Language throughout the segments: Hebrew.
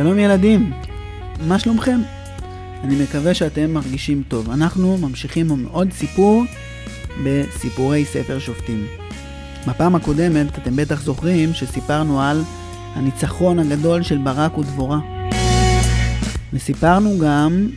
שלום ילדים, מה שלומכם? אני מקווה שאתם מרגישים טוב. אנחנו ממשיכים עם עוד סיפור בסיפורי ספר שופטים. בפעם הקודמת אתם בטח זוכרים שסיפרנו על הניצחון הגדול של ברק ודבורה. וסיפרנו גם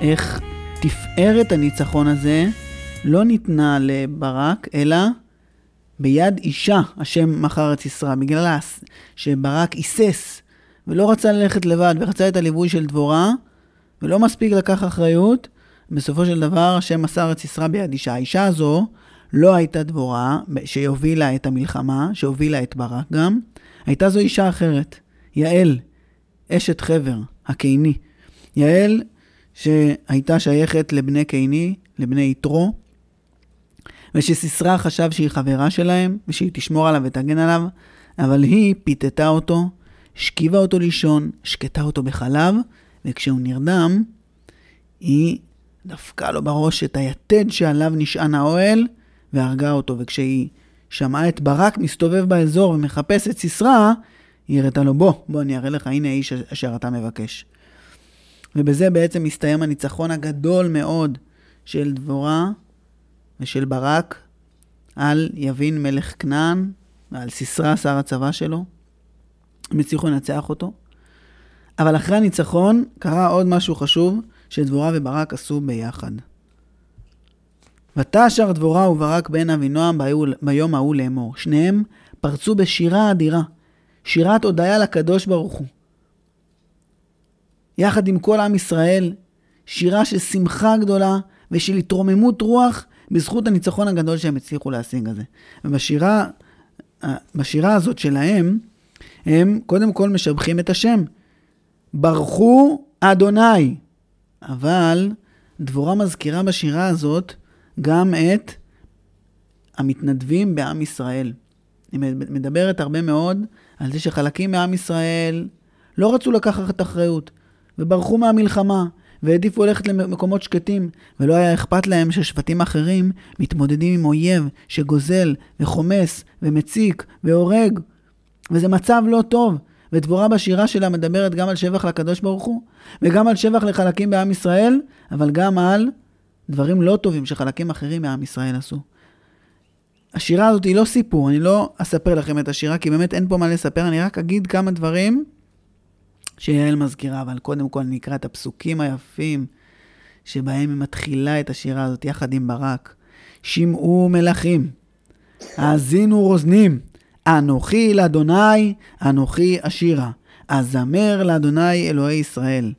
איך תפארת הניצחון הזה לא ניתנה לברק, אלא ביד אישה השם מכר את סיסרא, בגלל שברק היסס ולא רצה ללכת לבד ורצה את הליווי של דבורה, ולא מספיק לקח אחריות, בסופו של דבר השם מסר את סיסרא ביד אישה. האישה הזו לא הייתה דבורה שהובילה את המלחמה, שהובילה את ברק גם, הייתה זו אישה אחרת, יעל, אשת חבר, הקיני. יעל שהייתה שייכת לבני קיני, לבני יתרו, ושסיסרא חשב שהיא חברה שלהם, ושהיא תשמור עליו ותגן עליו, אבל היא פיתתה אותו, השכיבה אותו לישון, שקטה אותו בחלב, וכשהוא נרדם, היא דפקה לו בראש את היתד שעליו נשען האוהל, והרגה אותו. וכשהיא שמעה את ברק מסתובב באזור ומחפש את סיסרא, היא הראתה לו, בוא, בוא, אני אראה לך, הנה האיש אשר אתה מבקש. ובזה בעצם מסתיים הניצחון הגדול מאוד של דבורה ושל ברק על יבין מלך כנען ועל סיסרא שר הצבא שלו. הם הצליחו לנצח אותו. אבל אחרי הניצחון קרה עוד משהו חשוב שדבורה וברק עשו ביחד. ותשר דבורה וברק בן אבינועם ביום ההוא לאמור. שניהם פרצו בשירה אדירה, שירת הודיה לקדוש ברוך הוא. יחד עם כל עם ישראל, שירה של שמחה גדולה ושל התרוממות רוח בזכות הניצחון הגדול שהם הצליחו להשיג הזה. ובשירה בשירה הזאת שלהם, הם קודם כל משבחים את השם. ברכו אדוני. אבל דבורה מזכירה בשירה הזאת גם את המתנדבים בעם ישראל. היא מדברת הרבה מאוד על זה שחלקים מעם ישראל לא רצו לקחת אחריות, וברחו מהמלחמה, והעדיפו ללכת למקומות שקטים, ולא היה אכפת להם ששבטים אחרים מתמודדים עם אויב שגוזל וחומס ומציק והורג, וזה מצב לא טוב. ודבורה בשירה שלה מדברת גם על שבח לקדוש ברוך הוא, וגם על שבח לחלקים בעם ישראל, אבל גם על דברים לא טובים שחלקים אחרים מעם ישראל עשו. השירה הזאת היא לא סיפור, אני לא אספר לכם את השירה, כי באמת אין פה מה לספר, אני רק אגיד כמה דברים שיעל מזכירה, אבל קודם כל אני אקרא את הפסוקים היפים שבהם היא מתחילה את השירה הזאת יחד עם ברק. שמעו מלכים, האזינו רוזנים, אנוכי לאדוני, אנוכי אשירה. אזמר לאדוני אלוהי ישראל.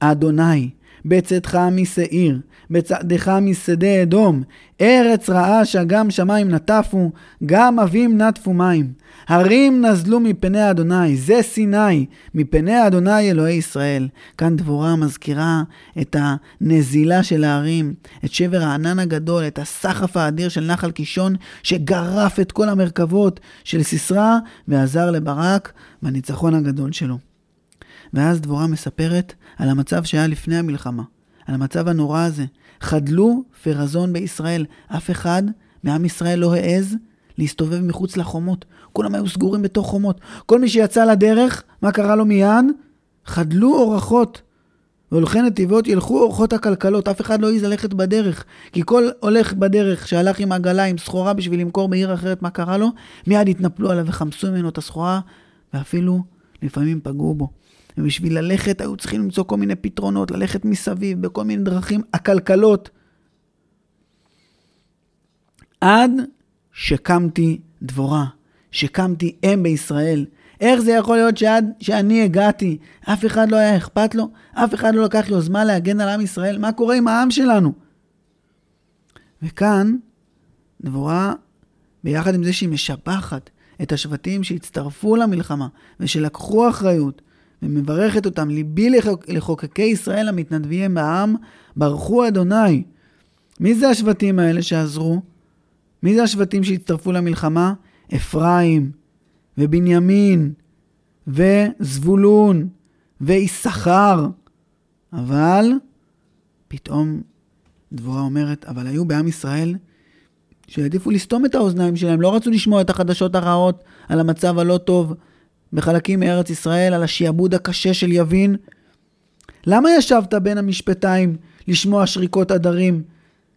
אדוני, בצאתך משעיר, בצעדך משדה אדום, ארץ רעה שגם שמיים נטפו, גם אבים נטפו מים. הרים נזלו מפני אדוני, זה סיני, מפני אדוני אלוהי ישראל. כאן דבורה מזכירה את הנזילה של ההרים, את שבר הענן הגדול, את הסחף האדיר של נחל קישון, שגרף את כל המרכבות של סיסרא ועזר לברק בניצחון הגדול שלו. ואז דבורה מספרת על המצב שהיה לפני המלחמה, על המצב הנורא הזה. חדלו פרזון בישראל. אף אחד מעם ישראל לא העז להסתובב מחוץ לחומות. כולם היו סגורים בתוך חומות. כל מי שיצא לדרך, מה קרה לו מיד? חדלו אורחות. והולכי נתיבות ילכו אורחות הכלכלות, אף אחד לא העז ללכת בדרך. כי כל הולך בדרך שהלך עם עגלה, עם סחורה בשביל למכור בעיר אחרת, מה קרה לו? מיד התנפלו עליו וחמסו ממנו את הסחורה, ואפילו לפעמים פגעו בו. ובשביל ללכת היו צריכים למצוא כל מיני פתרונות, ללכת מסביב בכל מיני דרכים עקלקלות. עד שקמתי דבורה, שקמתי אם בישראל. איך זה יכול להיות שעד שאני הגעתי, אף אחד לא היה אכפת לו? אף אחד לא לקח יוזמה להגן על עם ישראל? מה קורה עם העם שלנו? וכאן, דבורה, ביחד עם זה שהיא משבחת את השבטים שהצטרפו למלחמה ושלקחו אחריות ומברכת אותם, ליבי לחוק, לחוקקי ישראל המתנדבים בעם, ברכו אדוני. מי זה השבטים האלה שעזרו? מי זה השבטים שהצטרפו למלחמה? אפרים, ובנימין, וזבולון, ויששכר. אבל פתאום דבורה אומרת, אבל היו בעם ישראל שהעדיפו לסתום את האוזניים שלהם, לא רצו לשמוע את החדשות הרעות על המצב הלא טוב בחלקים מארץ ישראל על השיעבוד הקשה של יבין? למה ישבת בין המשפטיים לשמוע שריקות עדרים?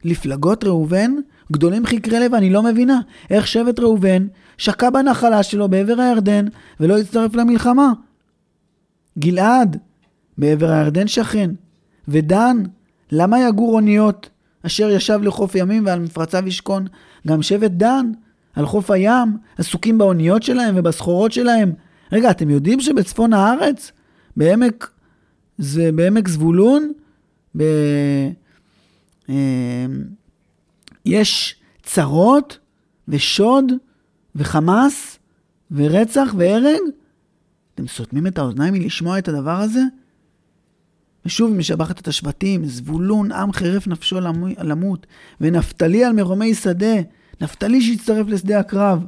לפלגות ראובן? גדולים חקרי לב, אני לא מבינה. איך שבט ראובן שקע בנחלה שלו בעבר הירדן ולא הצטרף למלחמה? גלעד, בעבר הירדן שכן. ודן, למה יגור אוניות אשר ישב לחוף ימים ועל מפרציו ישכון? גם שבט דן, על חוף הים, עסוקים באוניות שלהם ובסחורות שלהם. רגע, אתם יודעים שבצפון הארץ, בעמק, זה בעמק זבולון, ב... אה, יש צרות ושוד וחמאס ורצח והרג? אתם סותמים את האוזניים מלשמוע את הדבר הזה? ושוב משבחת את השבטים, זבולון עם חירף נפשו למות, ונפתלי על מרומי שדה, נפתלי שהצטרף לשדה הקרב.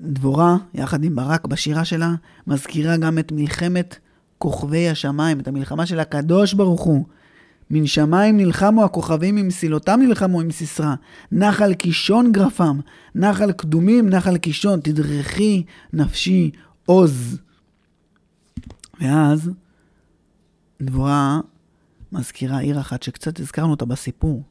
דבורה, יחד עם ברק בשירה שלה, מזכירה גם את מלחמת כוכבי השמיים, את המלחמה של הקדוש ברוך הוא. מן שמיים נלחמו הכוכבים, ממסילותם נלחמו עם סיסרא. נחל קישון גרפם, נחל קדומים, נחל קישון, תדרכי נפשי עוז. ואז דבורה מזכירה עיר אחת שקצת הזכרנו אותה בסיפור.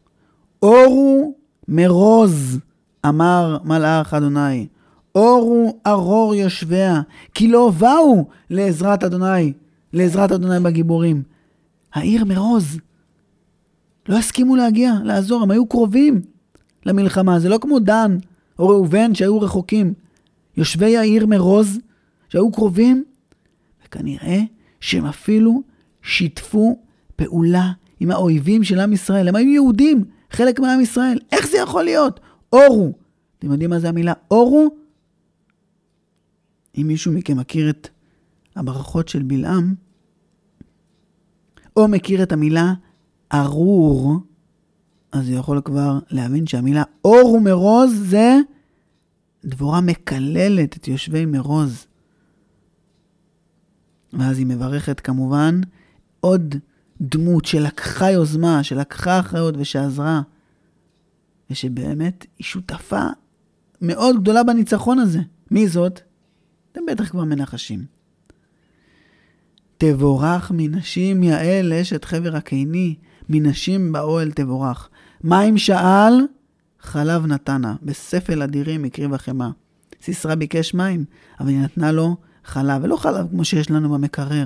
אורו מרוז, אמר מלאך אדוני. אורו ארור יושביה, כי לא באו לעזרת אדוני, לעזרת אדוני בגיבורים. העיר מרוז. לא הסכימו להגיע, לעזור, הם היו קרובים למלחמה. זה לא כמו דן או ראובן שהיו רחוקים. יושבי העיר מרוז, שהיו קרובים, וכנראה שהם אפילו שיתפו פעולה עם האויבים של עם ישראל. הם היו יהודים, חלק מעם ישראל. איך זה יכול להיות? אורו. אתם יודעים מה זה המילה אורו? אם מישהו מכם מכיר את הברכות של בלעם, או מכיר את המילה ארור, אז הוא יכול כבר להבין שהמילה אור ומרוז זה דבורה מקללת את יושבי מרוז. ואז היא מברכת כמובן עוד דמות שלקחה יוזמה, שלקחה אחריות ושעזרה, ושבאמת היא שותפה מאוד גדולה בניצחון הזה. מי זאת? אתם בטח כבר מנחשים. תבורך מנשים יעל אשת חבר הקיני, מנשים באוהל תבורך. מים שאל, חלב נתנה, בספל אדירים הקריבה חמאה. סיסרא ביקש מים, אבל היא נתנה לו חלב, ולא חלב כמו שיש לנו במקרר,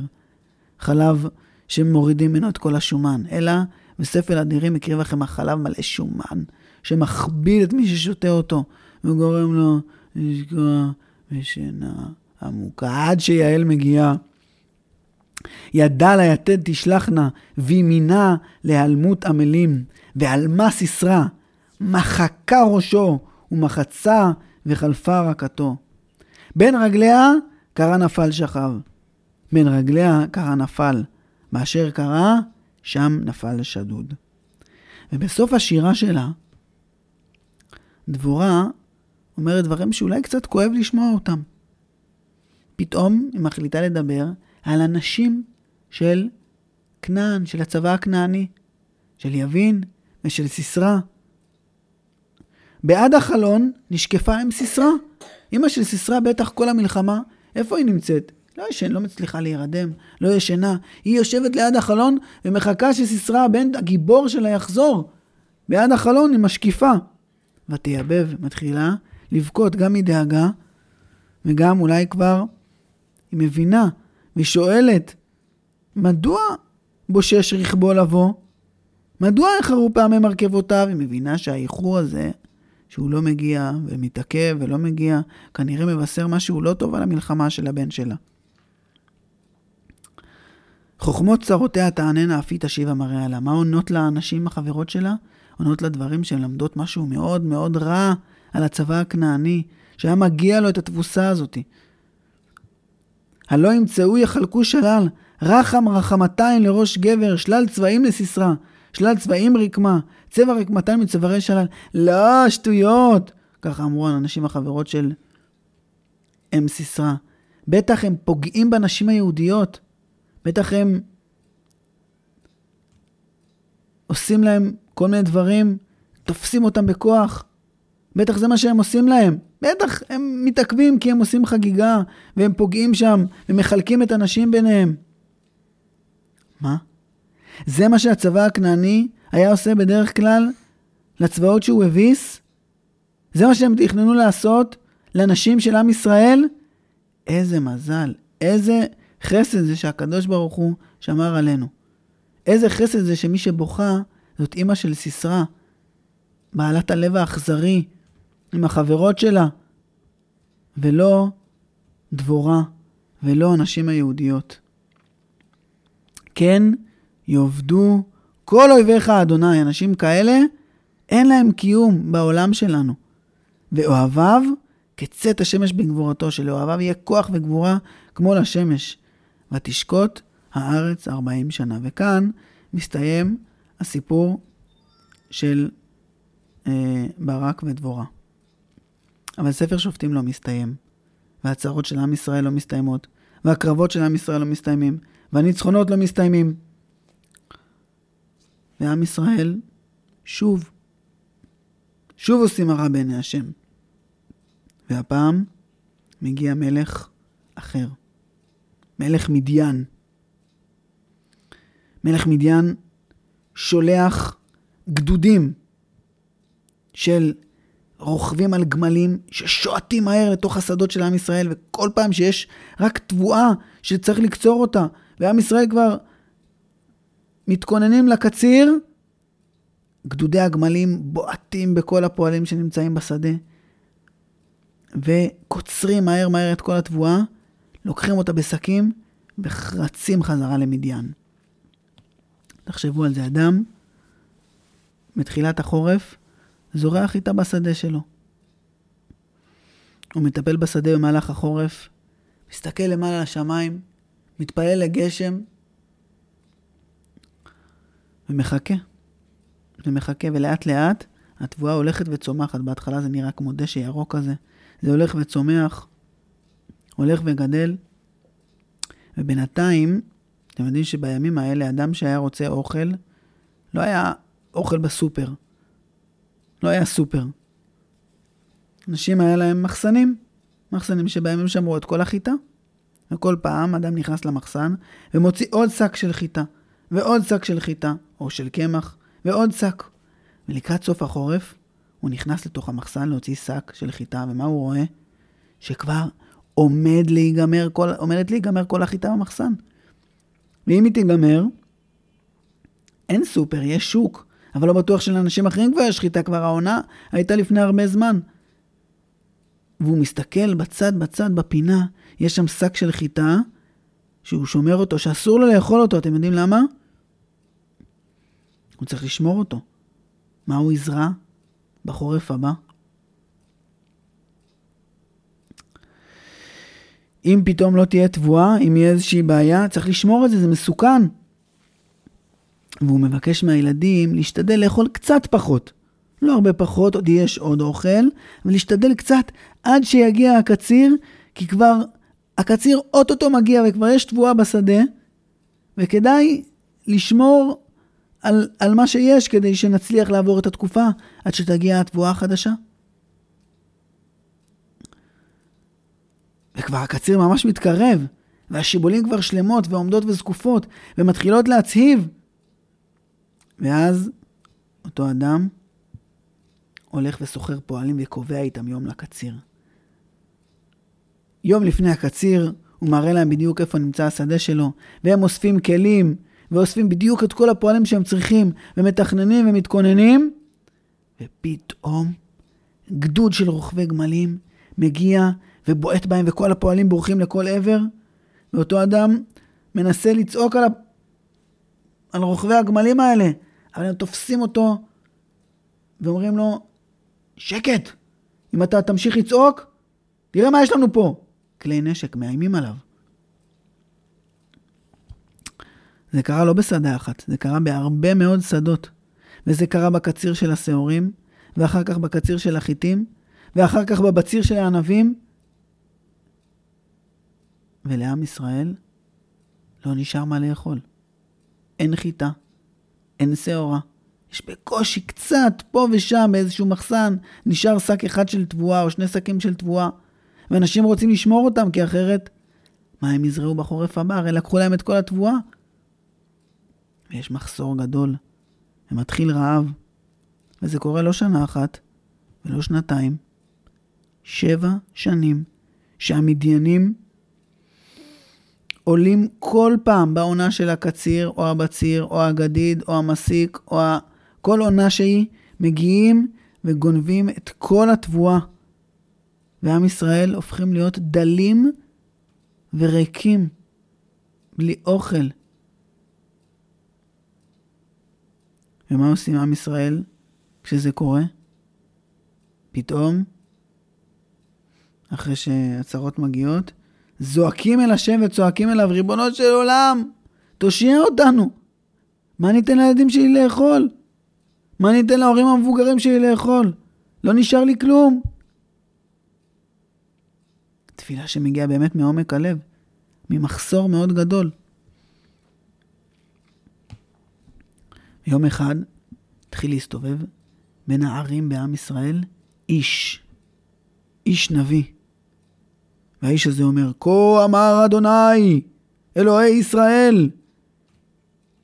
חלב שמורידים ממנו את כל השומן, אלא בספל אדירים הקריבה חמאה חלב מלא שומן, שמכביד את מי ששותה אותו, וגורם לו לשקוע בשינה עמוקה, עד שיעל מגיעה. ידע ליתד תשלחנה, וימינה להיעלמות עמלים, ועלמה סיסרא, מחקה ראשו, ומחצה וחלפה רקתו. בין רגליה קרא נפל שכב. בין רגליה קרא נפל, באשר קרא, שם נפל שדוד. ובסוף השירה שלה, דבורה אומרת דברים שאולי קצת כואב לשמוע אותם. פתאום היא מחליטה לדבר על הנשים של כנען, של הצבא הכנעני, של יבין ושל סיסרא. בעד החלון נשקפה עם סיסרא. אמא של סיסרא בטח כל המלחמה, איפה היא נמצאת? לא ישן, לא מצליחה להירדם, לא ישנה. היא יושבת ליד החלון ומחכה שסיסרא הבן הגיבור שלה יחזור. בעד החלון היא משקיפה. ותייבב, מתחילה לבכות גם מדאגה, וגם אולי כבר היא מבינה והיא שואלת, מדוע בושש רכבו לבוא? מדוע איחרו פעמי מרכבותיו? היא מבינה שהאיחור הזה, שהוא לא מגיע ומתעכב ולא מגיע, כנראה מבשר משהו לא טוב על המלחמה של הבן שלה. חוכמות צרותיה תעננה אף היא תשיב המראה לה. מה עונות לאנשים החברות שלה? עונות לה דברים שהן למדות משהו מאוד מאוד רע על הצבא הכנעני, שהיה מגיע לו את התבוסה הזאתי. הלא ימצאו יחלקו שלל, רחם רחמתיים לראש גבר, שלל צבעים לסיסרא, שלל צבעים רקמה, צבע רקמתיים מצווארי שלל. לא, שטויות! ככה אמרו הנשים החברות של אם סיסרא. בטח הם פוגעים בנשים היהודיות. בטח הם עושים להם כל מיני דברים, תופסים אותם בכוח. בטח זה מה שהם עושים להם. בטח הם מתעכבים כי הם עושים חגיגה, והם פוגעים שם, ומחלקים את הנשים ביניהם. מה? זה מה שהצבא הכנעני היה עושה בדרך כלל לצבאות שהוא הביס? זה מה שהם תכננו לעשות לנשים של עם ישראל? איזה מזל, איזה חסד זה שהקדוש ברוך הוא שמר עלינו. איזה חסד זה שמי שבוכה זאת אימא של סיסרא, בעלת הלב האכזרי, עם החברות שלה, ולא דבורה, ולא הנשים היהודיות. כן, יאבדו כל אויביך, אדוני. אנשים כאלה, אין להם קיום בעולם שלנו. ואוהביו, כצאת השמש בגבורתו, שלאוהביו יהיה כוח וגבורה כמו לשמש. ותשקוט הארץ ארבעים שנה. וכאן מסתיים הסיפור של אה, ברק ודבורה. אבל ספר שופטים לא מסתיים, והצהרות של עם ישראל לא מסתיימות, והקרבות של עם ישראל לא מסתיימים, והניצחונות לא מסתיימים. ועם ישראל שוב, שוב עושים הרע בעיני השם. והפעם מגיע מלך אחר, מלך מדיין. מלך מדיין שולח גדודים של רוכבים על גמלים ששועטים מהר לתוך השדות של עם ישראל, וכל פעם שיש רק תבואה שצריך לקצור אותה, ועם ישראל כבר מתכוננים לקציר, גדודי הגמלים בועטים בכל הפועלים שנמצאים בשדה, וקוצרים מהר מהר את כל התבואה, לוקחים אותה בשקים ורצים חזרה למדיין. תחשבו על זה, אדם מתחילת החורף זורח איתה בשדה שלו. הוא מטפל בשדה במהלך החורף, מסתכל למעלה לשמיים, מתפלל לגשם, ומחכה. ומחכה, ולאט לאט התבואה הולכת וצומחת. בהתחלה זה נראה כמו דשא ירוק כזה. זה הולך וצומח, הולך וגדל. ובינתיים, אתם יודעים שבימים האלה, אדם שהיה רוצה אוכל, לא היה אוכל בסופר. לא היה סופר. אנשים היה להם מחסנים, מחסנים שבהם הם שמרו את כל החיטה. וכל פעם אדם נכנס למחסן ומוציא עוד שק של חיטה, ועוד שק של חיטה, או של קמח, ועוד שק. ולקראת סוף החורף, הוא נכנס לתוך המחסן להוציא שק של חיטה, ומה הוא רואה? שכבר עומד להיגמר כל, עומדת להיגמר כל החיטה במחסן. ואם היא תיגמר, אין סופר, יש שוק. אבל לא בטוח שלאנשים אחרים כבר יש חיטה, כבר העונה הייתה לפני הרבה זמן. והוא מסתכל בצד בצד בפינה, יש שם שק של חיטה, שהוא שומר אותו, שאסור לו לאכול אותו, אתם יודעים למה? הוא צריך לשמור אותו. מה הוא יזרע בחורף הבא? אם פתאום לא תהיה תבואה, אם יהיה איזושהי בעיה, צריך לשמור את זה, זה מסוכן. והוא מבקש מהילדים להשתדל לאכול קצת פחות. לא הרבה פחות, עוד יש עוד אוכל, ולהשתדל קצת עד שיגיע הקציר, כי כבר הקציר אוטוטו מגיע וכבר יש תבואה בשדה, וכדאי לשמור על, על מה שיש כדי שנצליח לעבור את התקופה עד שתגיע התבואה החדשה. וכבר הקציר ממש מתקרב, והשיבולים כבר שלמות ועומדות וזקופות, ומתחילות להצהיב. ואז אותו אדם הולך וסוחר פועלים וקובע איתם יום לקציר. יום לפני הקציר הוא מראה להם בדיוק איפה נמצא השדה שלו, והם אוספים כלים, ואוספים בדיוק את כל הפועלים שהם צריכים, ומתכננים ומתכוננים, ופתאום גדוד של רוכבי גמלים מגיע ובועט בהם, וכל הפועלים בורחים לכל עבר, ואותו אדם מנסה לצעוק על, ה... על רוכבי הגמלים האלה, אבל הם תופסים אותו ואומרים לו, שקט, אם אתה תמשיך לצעוק, תראה מה יש לנו פה. כלי נשק מאיימים עליו. זה קרה לא בשדה אחת, זה קרה בהרבה מאוד שדות. וזה קרה בקציר של השעורים, ואחר כך בקציר של החיטים, ואחר כך בבציר של הענבים. ולעם ישראל לא נשאר מה לאכול. אין חיטה, אין שעורה, יש בקושי קצת פה ושם באיזשהו מחסן, נשאר שק אחד של תבואה או שני שקים של תבואה, ואנשים רוצים לשמור אותם, כי אחרת, מה הם יזרעו בחורף הבא? הרי לקחו להם את כל התבואה. ויש מחסור גדול, ומתחיל רעב, וזה קורה לא שנה אחת, ולא שנתיים, שבע שנים, שהמדיינים עולים כל פעם בעונה של הקציר, או הבציר, או הגדיד, או המסיק, או ה... כל עונה שהיא, מגיעים וגונבים את כל התבואה. ועם ישראל הופכים להיות דלים וריקים, בלי אוכל. ומה עושים עם ישראל כשזה קורה? פתאום, אחרי שהצהרות מגיעות, זועקים אל השם וצועקים אליו, ריבונו של עולם, תושיע אותנו. מה ניתן לילדים שלי לאכול? מה ניתן להורים המבוגרים שלי לאכול? לא נשאר לי כלום. תפילה שמגיעה באמת מעומק הלב, ממחסור מאוד גדול. יום אחד התחיל להסתובב בין הערים בעם ישראל איש, איש נביא. והאיש הזה אומר, כה אמר אדוני, אלוהי ישראל,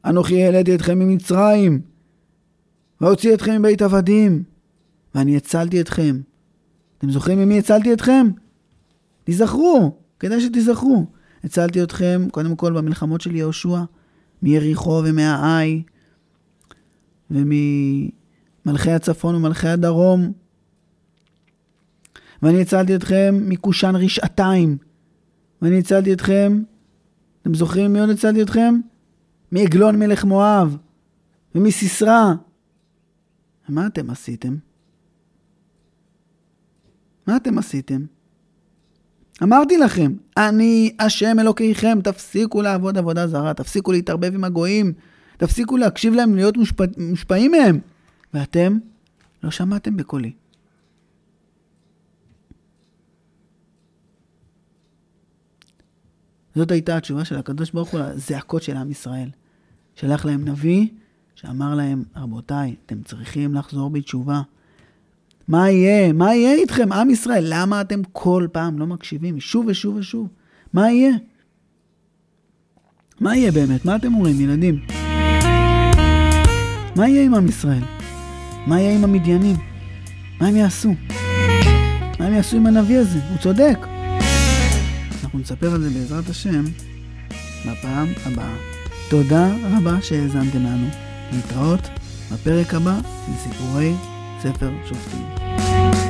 אנוכי העליתי אתכם ממצרים, והוציא אתכם מבית עבדים, ואני הצלתי אתכם. אתם זוכרים ממי הצלתי אתכם? תיזכרו, כדאי שתיזכרו. הצלתי אתכם, קודם כל, במלחמות של יהושע, מיריחו ומהאי, וממלכי הצפון ומלכי הדרום. ואני הצלתי אתכם מקושן רשעתיים. ואני הצלתי אתכם, אתם זוכרים מי עוד הצלתי אתכם? מעגלון מלך מואב, ומסיסרא. מה אתם עשיתם? מה אתם עשיתם? אמרתי לכם, אני השם אלוקיכם, תפסיקו לעבוד עבודה זרה, תפסיקו להתערבב עם הגויים, תפסיקו להקשיב להם, להיות מושפע, מושפעים מהם. ואתם לא שמעתם בקולי. זאת הייתה התשובה של הקדוש ברוך הוא לזעקות של עם ישראל. שלח להם נביא שאמר להם, רבותיי, אתם צריכים לחזור בתשובה. מה יהיה? מה יהיה איתכם, עם ישראל? למה אתם כל פעם לא מקשיבים שוב ושוב ושוב? מה יהיה? מה יהיה באמת? מה אתם אומרים, ילדים? מה יהיה עם עם ישראל? מה יהיה עם המדיינים? מה הם יעשו? מה הם יעשו עם הנביא הזה? הוא צודק. אנחנו נספר על זה בעזרת השם בפעם הבאה. תודה רבה שהאזנתם לנו. להתראות בפרק הבא של ספר שופטים.